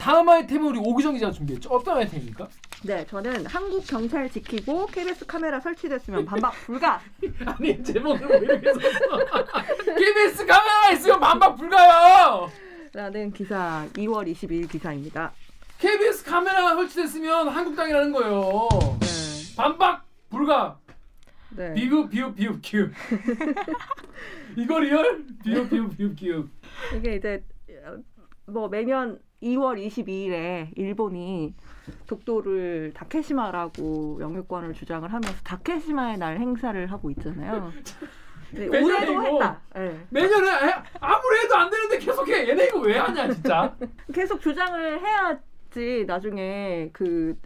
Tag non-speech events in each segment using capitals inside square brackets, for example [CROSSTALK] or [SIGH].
다음 아이템은 우리 오기정 기자가 준비했죠. 어떤 아이템입니까? 네, 저는 한국 경찰 지키고 KBS 카메라 설치됐으면 반박 불가. [LAUGHS] 아니 제목을 뭐 이렇게 썼어. [LAUGHS] KBS 카메라 있으면 반박 불가요. 라는 기사 2월 22일 기사입니다. KBS 카메라가 설치됐으면 한국당이라는 거예요. 네. 반박 불가. 네. 비읍 비읍 비읍 기읍. [LAUGHS] 이거 real? 비읍 비읍 비읍 기읍. 이게 이제 뭐 매년 2월 22일에 일본이 독도를 다케시마라고 영유권을 주장을 하면서 다케시마의 날 행사를 하고 있잖아요. 네, 올해도. 했다. 네. 매년에 해, 아무리 해도 안 되는데 계속해. 얘네 이거 왜 하냐 진짜. [LAUGHS] 계속 주장을 해야지 나중에 그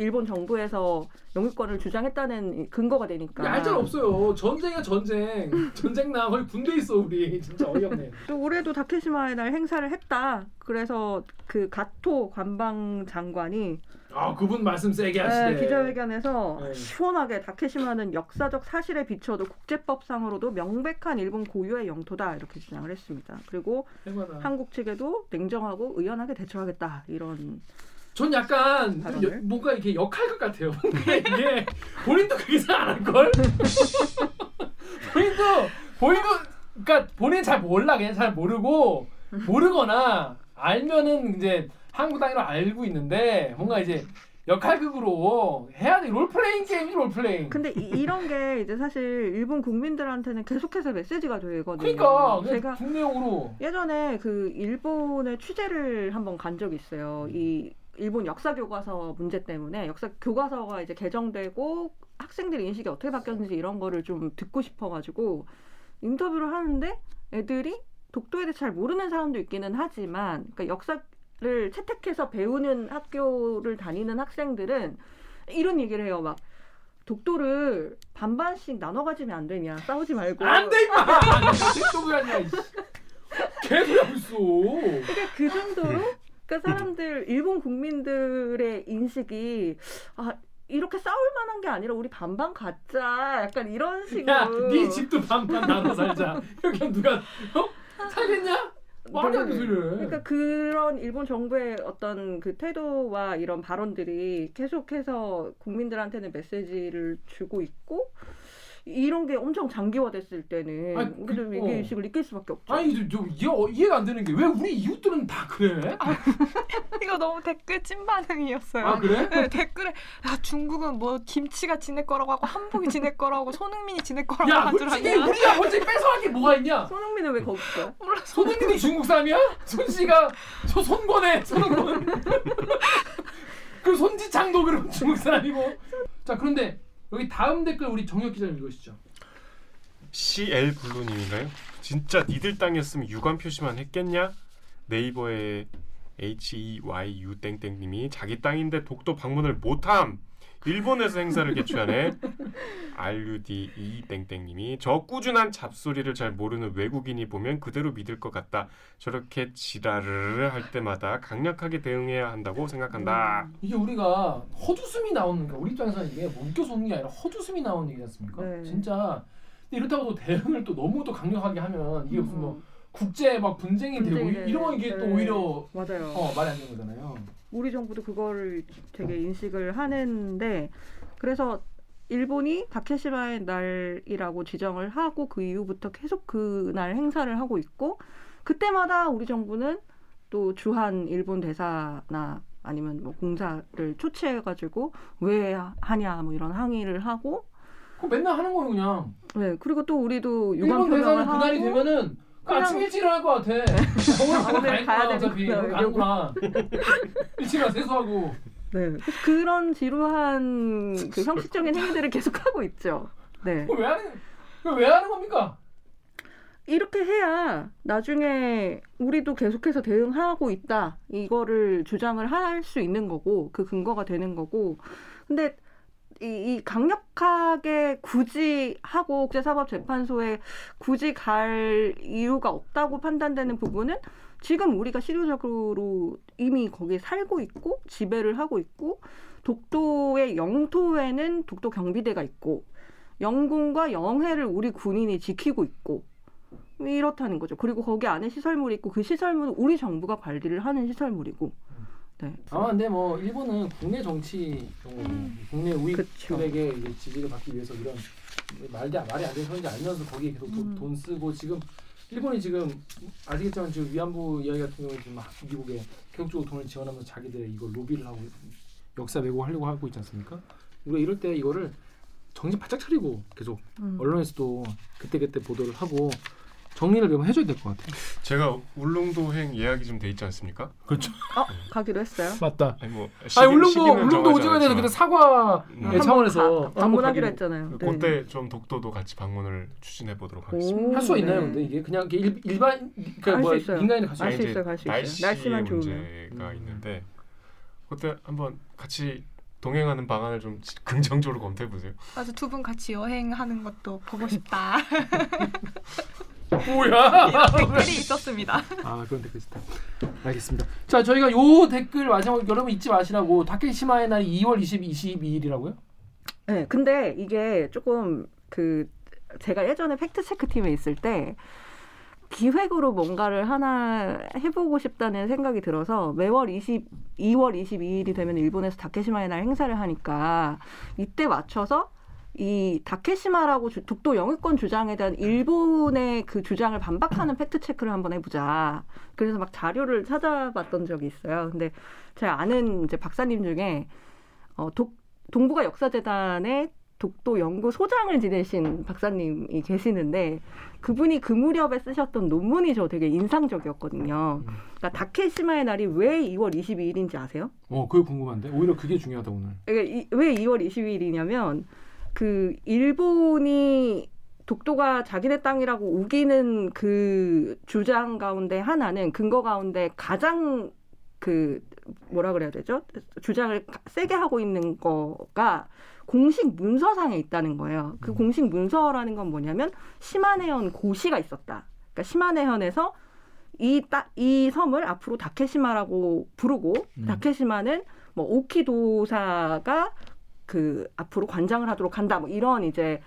일본 정부에서 영유권을 주장했다는 근거가 되니까. 알짤 없어요. 전쟁이야 전쟁. [LAUGHS] 전쟁 나 거의 군대 있어 우리. 진짜 어이없네. 또 올해도 다케시마의 날 행사를 했다. 그래서 그 가토 관방 장관이 아 그분 말씀 세게 하시네. 네, 기자회견에서 네. 시원하게 다케시마는 역사적 사실에 비춰도 국제법상으로도 명백한 일본 고유의 영토다 이렇게 주장을 했습니다. 그리고 해봐라. 한국 측에도 냉정하고 의연하게 대처하겠다 이런 전 약간? 여- 뭔가 이렇게 역할것 같아요. 뭔가 이게 본인도 생각 안할 걸? [LAUGHS] 본인도 본인도 그러니까 본인 잘 몰라 그냥 잘 모르고 모르거나 알면은 이제 한국당이라 알고 있는데 뭔가 이제 역할극으로 해야 돼 롤플레잉 게임이 롤플레잉. 근데 이, 런게 이제 사실 일본 국민들한테는 계속해서 메시지가 되거든요. 그러니까 제가 국내용으로 예전에 그 일본에 취재를 한번 간 적이 있어요. 이 일본 역사 교과서 문제 때문에 역사 교과서가 이제 개정되고 학생들 인식이 어떻게 바뀌었는지 이런 거를 좀 듣고 싶어가지고 인터뷰를 하는데 애들이 독도에 대해 잘 모르는 사람도 있기는 하지만 그러니까 역사를 채택해서 배우는 학교를 다니는 학생들은 이런 얘기를 해요. 막 독도를 반반씩 나눠 가지면 안 되냐 싸우지 말고 안 돼 임마. 또 그러냐. 이씨. 개소리 하고 있어. 그러니까 그 정도로 그러니까 사람들 일본 국민들의 인식이 아 이렇게 싸울 만한 게 아니라 우리 반반 갖자 약간 이런 식으로 야, 네 집도 반반 나눠 살자. 이렇게 누가 어? 살겠냐? 말이 안 되는. 그러니까 그런 일본 정부의 어떤 그 태도와 이런 발언들이 계속해서 국민들한테는 메시지를 주고 있고 이런 게 엄청 장기화됐을 때는 아니, 우리도 그- 위기 어. 의식을 느낄 수밖에 없죠. 아니 저, 저 이해, 어, 이해가 안 되는 게 왜 우리 이웃들은 다 그래? [LAUGHS] 이거 너무 댓글 찐 반응이었어요. 아 그래? 네, 댓글에 야, 중국은 뭐 김치가 지낼 거라고 하고 한복이 지낼 거라고 손흥민이 지낼 거라고 야 하줄 솔직히 아냐? 우리가 솔직히 뺏어갈 게 뭐가 있냐? 손흥민은 왜 거기 있어요? 몰라. 손흥민이 중국 사람이야? 손씨가 저 손권해 손권. [LAUGHS] 그 손지창도 그럼 중국 사람이고. 자 그런데 여기 다음 댓글 우리 정혁 기자님 읽으시죠. CL 블루님인가요? 진짜 니들 땅이었으면 유관 표시만 했겠냐? 네이버에 HEYU 땡땡님이 자기 땅인데 독도 방문을 못함. 일본에서 행사를 개최하네. RUDE 땡땡님이 저 꾸준한 잡소리를 잘 모르는 외국인이 보면 그대로 믿을 것 같다. 저렇게 지랄을 할 때마다 강력하게 대응해야 한다고 생각한다. 이게 우리가 헛웃음이 나오는 게 우리 입장에서는 이게 뭐 웃겨서 웃는 게 아니라 헛웃음이 나오는 얘기지 않습니까? 네. 진짜 근데 이렇다고 또 대응을 또 너무 또 강력하게 하면 이게 무슨 뭐 음, 국제 막 분쟁이, 분쟁이 되고 이- 이러면 이게 또 네. 오히려 맞아요. 어 말이 안 되는 거잖아요. 우리 정부도 그거를 되게 인식을 하는데 그래서 일본이 다케시마의 날이라고 지정을 하고 그 이후부터 계속 그 날 행사를 하고 있고 그때마다 우리 정부는 또 주한 일본 대사나 아니면 뭐 공사를 초치해가지고 왜 하냐 뭐 이런 항의를 하고 그거 맨날 하는 거예요 그냥. 네 그리고 또 우리도 유관 일본 표명을 대사는 하고 그날이 되면은 그 아침 일찍 일어날 것 같아. [LAUGHS] 오늘 오늘 오늘 가야 오늘 가는구나. 일찍 일어나 세수하고. 네 그런 지루한 그 형식적인 행위들을 계속 하고 있죠. 네. 왜 하는 왜 하는 겁니까? 이렇게 해야 나중에 우리도 계속해서 대응하고 있다 이거를 주장을 할 수 있는 거고 그 근거가 되는 거고 근데 이, 이 강력하게 굳이 하고 국제사법재판소에 굳이 갈 이유가 없다고 판단되는 부분은 지금 우리가 실효적으로 이미 거기에 살고 있고 지배를 하고 있고 독도의 영토에는 독도 경비대가 있고 영공과 영해를 우리 군인이 지키고 있고 이렇다는 거죠. 그리고 거기 안에 시설물이 있고 그 시설물은 우리 정부가 관리를 하는 시설물이고 네. 아마 근데 뭐 일본은 국내 정치 경우 국내. 우익들에게 지지를 받기 위해서 이런 말이 말이 안 되는 소리인지 알면서 거기에 계속 돈- 음. 돈 쓰고 지금 일본이 지금 아시겠지만 지금 위안부 이야기 같은 경우는 지금 막 미국에 계속적으로 돈을 지원하면서 자기들의 이걸 로비를 하고 역사 왜곡하려고 하고 있지 않습니까? 우리가 이럴 때 이거를 정신 바짝 차리고 계속 음. 언론에서도 그때 그때 보도를 하고 정리를 좀 해줘야 될 것 같아요. 제가 울릉도행 예약이 좀 돼 있지 않습니까? 그렇죠. 어 가기로 했어요. 맞다. 아니 뭐 아니 시기- 울릉도 시기는 울릉도 정하지 오징어에 대해서 그때 사과 음. 의 차원에서 가- 방문하기로 했잖아요. 네. 그때 좀 독도도 같이 방문을 추진해 보도록 하겠습니다. 오, 할 수가 있나요? 네. 근데 이게 그냥 일, 일반 그 할수 뭐. 민간인 갈수 알 있어요. 수 있어요, 갈수 있어요. 날씨만 좋으면. 문제가 음. 있는데 그때 한번 같이 동행하는 방안을 좀 긍정적으로 검토해 보세요. 맞아 두분 같이 여행하는 것도 보고 싶다. [LAUGHS] 뭐야? [LAUGHS] 댓글이 있었습니다. 아 그런 댓글 있다. 알겠습니다. 자 저희가 요 댓글 마지막 여러분 잊지 마시라고 다케시마의 날이 2월 20, 22일이라고요? 네, 근데 이게 조금 그 제가 예전에 fact check 팀에 있을 때 기획으로 뭔가를 하나 해보고 싶다는 생각이 들어서 매월 20, 2월 22일이 되면 일본에서 다케시마의 날 행사를 하니까 이때 맞춰서 이 다케시마라고 주- 독도 영유권 주장에 대한 일본의 그 주장을 반박하는 [CLEARS THROAT] fact check를 한번 해보자. 그래서 막 자료를 찾아봤던 적이 있어요. 근데 제가 아는 이제 박사님 중에 어, 독, 동북아 역사재단의 독도 연구 소장을 지내신 박사님이 계시는데 그분이 그 무렵에 쓰셨던 논문이 저 되게 인상적이었거든요. 그러니까 다케시마의 날이 왜 2월 22일인지 아세요? 어 그게 궁금한데 오히려 그게 중요하다 오늘. 그러니까 이- 왜 2월 22일이냐면 그 일본이 독도가 자기네 땅이라고 우기는 그 주장 가운데 하나는 근거 가운데 가장 그 뭐라 그래야 되죠? 주장을 가- 세게 하고 있는 거가 공식 문서상에 있다는 거예요. 그 음. 공식 문서라는 건 뭐냐면 시마네현 고시가 있었다. 그러니까 시마네현에서 이, 따, 이 섬을 앞으로 다케시마라고 부르고 음. 다케시마는 뭐 오키도사가 그 앞으로 관장을 하도록 한다. 뭐 이런 이제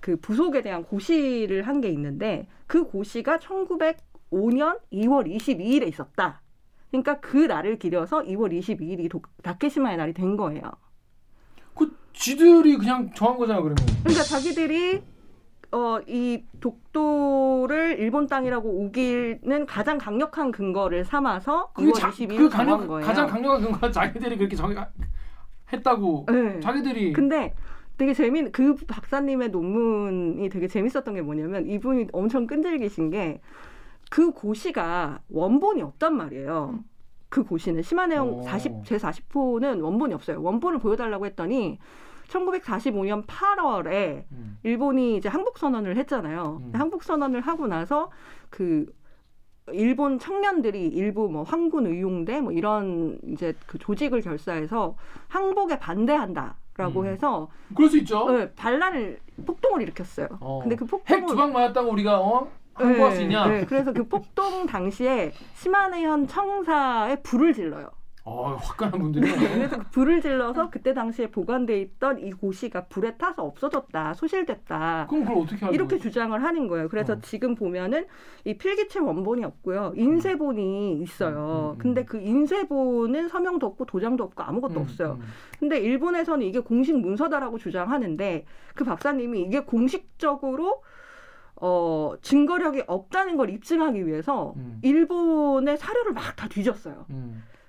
그 부속에 대한 고시를 한 게 있는데 그 고시가 1905년 2월 22일에 있었다. 그러니까 그 날을 기려서 2월 22일이 도, 다케시마의 날이 된 거예요. 그 쥐들이 그냥 정한 거잖아 그러면. 그러니까 자기들이 어, 이 독도를 일본 땅이라고 우기는 가장 강력한 근거를 삼아서 그게 2월 자, 22일 그 강력 거예요. 가장 강력한 근거가 자기들이 그렇게 정 했다고 네. 자기들이 근데 되게 재밌 그 박사님의 논문이 되게 재밌었던 게 뭐냐면 이분이 엄청 끈질기신 게 그 고시가 원본이 없단 말이에요. 음. 그 고시는 심한내용 오. 40, 제 40호는 원본이 없어요. 원본을 보여달라고 했더니 1945년 8월에 음. 일본이 이제 항복 선언을 했잖아요. 음. 항복 선언을 하고 나서 그 일본 청년들이 일부 뭐 황군 의용대 뭐 이런 이제 그 조직을 결사해서 항복에 반대한다 라고 음. 해서 그럴 수 있죠. 네, 반란을 폭동을 일으켰어요. 어. 근데 그핵 폭동을 두방 맞았다고 우리가 어 항복할 수 있냐? 네, 그래서 그 폭동 당시에 시마네현 청사에 불을 질러요. 어 화끈한 분들이. 그래서 그 불을 질러서 그때 당시에 보관돼 있던 이 고시가 불에 타서 없어졌다, 소실됐다. 그럼 그걸 어떻게 하죠? 이렇게 주장을 하는 거예요. 그래서 어. 지금 보면은 이 필기체 원본이 없고요. 인쇄본이 있어요. 음, 음, 음. 근데 그 인쇄본은 서명도 없고 도장도 없고 아무것도 음, 없어요. 음. 근데 일본에서는 이게 공식 문서다라고 주장하는데 그 박사님이 이게 공식적으로 어, 증거력이 없다는 걸 입증하기 위해서 음. 일본의 사료를 막 다 뒤졌어요.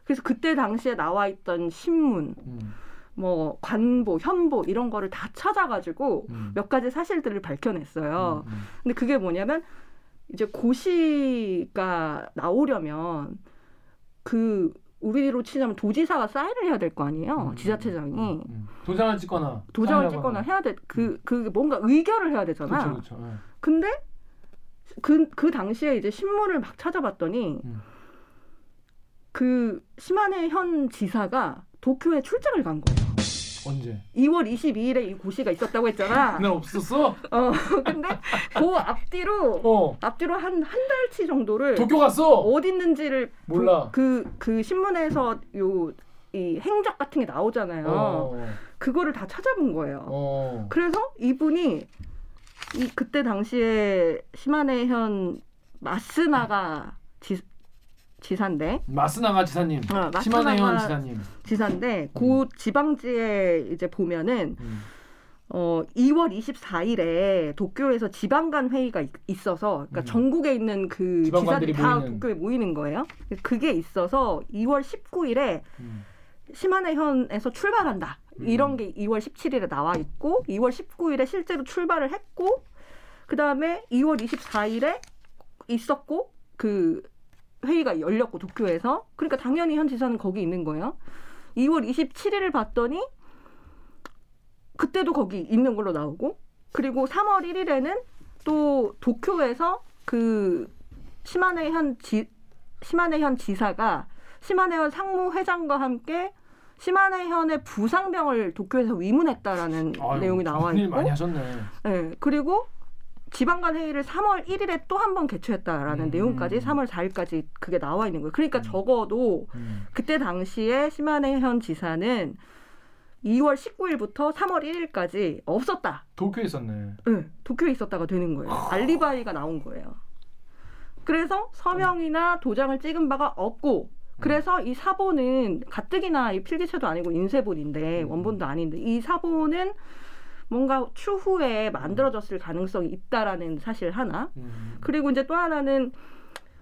음, 그래서 그때 당시에 나와 있던 신문, 음, 뭐 관보, 현보 이런 거를 다 찾아가지고 음. 몇 가지 사실들을 밝혀냈어요. 음, 음. 근데 그게 뭐냐면 이제 고시가 나오려면 그 우리로 치자면 도지사가 사인을 해야 될 거 아니에요. 음, 지자체장이 음, 음. 도장을 찍거나 도장을. 찍거나 해야 돼. 그, 그 뭔가 의결을 해야 되잖아. 그렇죠, 그렇죠. 예. 근데 그, 그 당시에 이제 신문을 막 찾아봤더니 음. 그 시마네 현 지사가 도쿄에 출장을 간 거예요. 언제? 2월 22일에 이 고시가 있었다고 했잖아. [LAUGHS] 그날 없었어? 어, 근데 그 앞뒤로 어. 앞뒤로 한 한 달치 정도를 도쿄 갔어. 어디 있는지를 몰라. 그그 신문에서 요 이 행적 같은 게 나오잖아요. 어. 그거를 다 찾아본 거예요. 어. 그래서 이분이 이 그때 당시에 시마네 현 마스나가 지, 지사인데 마스나가 지사님, 어, 마스나가 지사님. 지사인데 그 지방지에 이제 보면은 음. 어 2월 24일에 도쿄에서 지방간 회의가 있- 있어서 그러니까 음. 전국에 있는 그 지사들이 다 모이는. 도쿄에 모이는 거예요. 그게 있어서 2월 19일에 음. 시마네현에서 출발한다. 음. 이런 게 2월 17일에 나와 있고 2월 19일에 실제로 출발을 했고 그 다음에 2월 24일에 있었고 그 회의가 열렸고 도쿄에서 그러니까 당연히 현 지사는 거기 있는 거예요. 2월 27일을 봤더니 그때도 거기 있는 걸로 나오고 그리고 3월 1일에는 또 도쿄에서 그 시마네 현 지, 시마네 현 지사가 시마네 현 상무회장과 함께 시마네 현의 부상병을 도쿄에서 위문했다라는 아유, 내용이 나와 일 많이 있고, 하셨네. 예 그리고 지방간 회의를 3월 1일에 또 한 번 개최했다라는 음. 내용까지 3월 4일까지 그게 나와 있는 거예요. 그러니까 음. 적어도 음. 그때 당시에 시마네 현 지사는 2월 19일부터 3월 1일까지 없었다. 도쿄에 있었네. 네, 도쿄에 있었다가 되는 거예요. 알리바이가 나온 거예요. 그래서 서명이나 도장을 찍은 바가 없고 그래서 이 사본은 가뜩이나 이 필기체도 아니고 인쇄본인데 음. 원본도 아닌데 이 사본은 뭔가 추후에 만들어졌을 가능성이 있다라는 사실 하나 음. 그리고 이제 또 하나는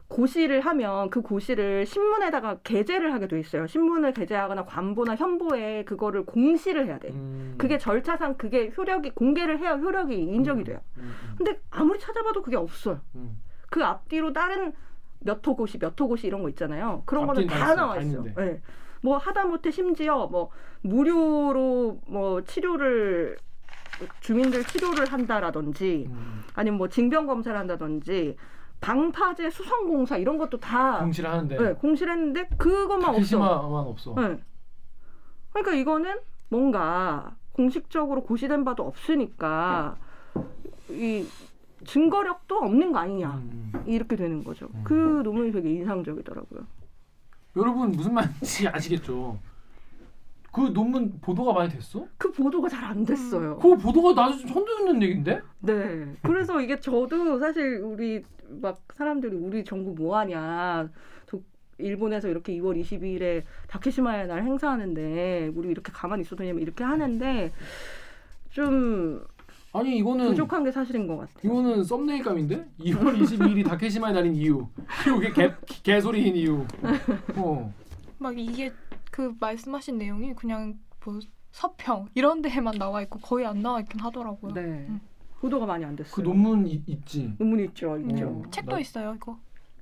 고시를 하면 그 고시를 신문에다가 게재를 하게 돼 있어요. 신문을 게재하거나 관보나 현보에 그거를 공시를 해야 돼. 음. 그게 절차상 그게 효력이 공개를 해야 효력이 인정이 돼요. 음. 음. 근데 아무리 찾아봐도 그게 없어요. 음. 그 앞뒤로 다른 몇 호고시 몇 호고시 이런 거 있잖아요. 그런 거는 다. 나와 다 있어요. 있는데. 네. 뭐 하다못해 심지어 뭐 무료로 뭐 치료를 주민들 치료를 한다라든지 음. 아니면 뭐 징병 검사를 한다든지 방파제 수성 공사 이런 것도 다 공시를 하는데 네, 공시를 했는데 그것만 없어. 타케시마만 없어. 네. 그러니까 이거는 뭔가 공식적으로 고시된 바도 없으니까 이 증거력도 없는 거 아니냐 음. 이렇게 되는 거죠. 음. 그 논문이 되게 인상적이더라고요. 여러분 무슨 말인지 아시겠죠? 그 논문 보도가 많이 됐어? 그 보도가 잘 안 됐어요. 그 보도가 나도 좀 처음 듣는 얘긴데? 네. 그래서 이게 저도 사실 우리 막 사람들이 우리 정부 뭐 하냐. 도- 일본에서 이렇게 2월 22일에 다케시마의 날 행사하는데 우리 이렇게 가만히 있어도 되냐면 이렇게 하는데 좀 아니 이거는 부족한 게 사실인 것 같아요. 이거는 썸네일감인데? 2월 22일이 다케시마의 날인 이유 그리고 그게 개, 개소리인 이유 어. 막 이게 그 말씀하신 내용이 그냥 뭐 서평 이런 데에만 나와 있고 거의 안 나와 있긴 하더라고요. 네. 음. 보도가 많이 안 됐어요. 그 논문 이, 있지? 논문 있죠, 음, 있죠. 어. 책도 나- 있어요 이거.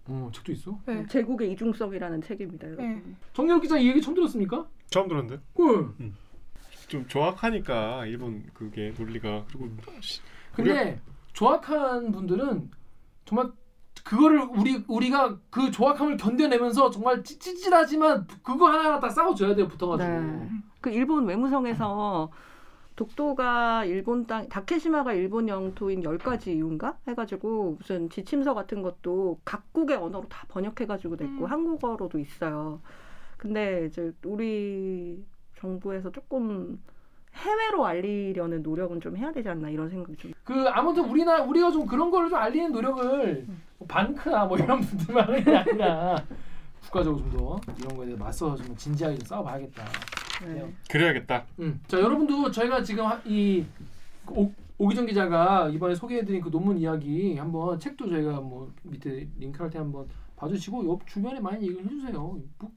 어 책도 있어? 네. 제국의 이중성이라는 책입니다, 여러분. 네. 정렬 기자 이 얘기 처음 들었습니까? 처음 들었는데 그좀 정확하니까 일본 그게 논리가 그리고 씨, 근데 조악한 분들은 정말 그거를 우리 우리가 그 조악함을 견뎌내면서 정말 찌찌질하지만 그거 하나하나 다 싸워줘야 돼요 붙어가지고 네. 그 일본 외무성에서 독도가 일본 땅, 다케시마가 일본 영토인 10가지 이유인가? 해가지고 무슨 지침서 같은 것도 각국의 언어로 다 번역해가지고 냈고 음. 한국어로도 있어요. 근데 이제 우리 정부에서 조금 해외로 알리려는 노력은 좀 해야 되지 않나 이런 생각이 좀. 그 아무튼 우리나 우리가 좀 그런 거를 좀 알리는 노력을 뭐 반크나 뭐 이런 분들만 하는 게 아니라 [LAUGHS] 국가적으로 좀 더 이런 거에 대해 맞서 좀 진지하게 좀 싸워봐야겠다. 네. 그래야겠다. 음. 자 여러분도 저희가 지금 하- 이 오, 오기정 기자가 이번에 소개해드린 그 논문 이야기 한번 책도 저희가 뭐 밑에 링크할 때 한번 봐주시고 옆 주변에 많이 얘기를 해주세요. 뭐,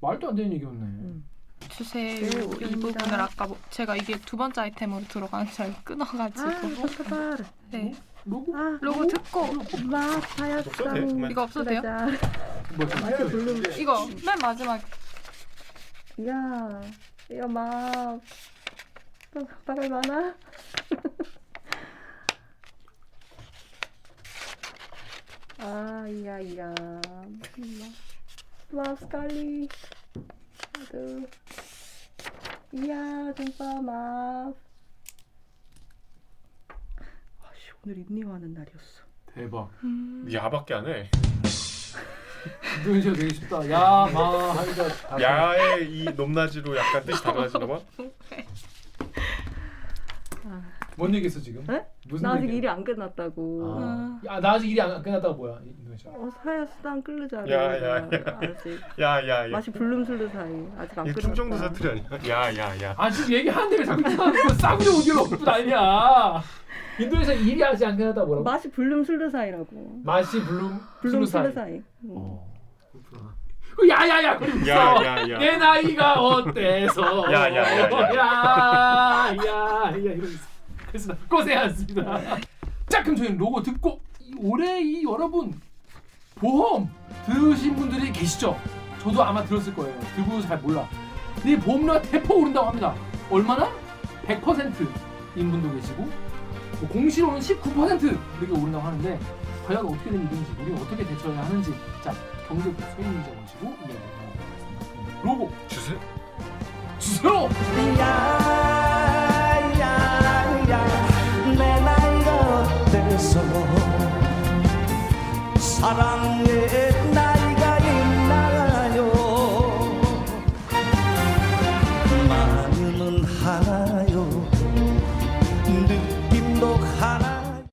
말도 안 되는 얘기였네. 음. 주세요. 네, 이. 부분을 아까 뭐- 제가 이게 두 번째 아이템으로 들어가는 줄 알고 끊어가지고 아. 네. 로고? 아, 로고 듣고 돼, 그만. 이거 없어도 돼요? 뭐 좀- 이거 맨 마지막 야, 이거 막 빠를 많아? [LAUGHS] 아. Aduh. Iya, jumpa maaf. 아씨, 오늘 인니하는 날이었어. 대박. 음, 야밖에 안 해. [LAUGHS] 인도네시아 되게 쉽다. 야, 마 하니까 다 야의 이 높낮이로 약간 뜻이 달라지나 봐. 뭔 얘기했어 지금? 네? 무슨 나 아직 얘기야? 일이 안 끝났다고. 아. 야, 나 아직 일이 안 끝났다고 뭐야? 인도네시아. 어, 사야 수단 끌르자. 야, 야, 야. 아직 야야야. 맛이 불름슬르 사이 아직 안이 끝났다. 충청도 사투리 아니야? 야야야. 아 지금 얘기하는데 왜 자꾸 그 싸구려 오디오로 없고 난리야. 인도네시아 일이 아직 안 끝났다 뭐라고? 맛이 불름슬르 사이라고. 맛이 블룸 불름 슬르 슬루사이. 사이. 음. 어. 그렇구나. 그 야야야. 야야야. 내 나이가 어때서? 야, 야, 야, 야. 야, 야, 야, 이러고 있어. 그래서 고생하셨습니다. 자, 그럼 저희 로고 듣고 이 올해 이 여러분 보험 들으신 분들이 계시죠? 저도 아마 들었을 거예요. 들고도 잘 몰라. 근데 이 보험료가 대폭 오른다고 합니다. 얼마나? 100%인 분도 계시고 뭐 공시로는 19% 이렇게 오른다고 하는데 과연 어떻게 된 일인지 우리가 어떻게 대처해야 하는지 자 경제부 소임자 모시고 이야기 나눠보겠습니다. 로고 주세. 주세요. saran yeter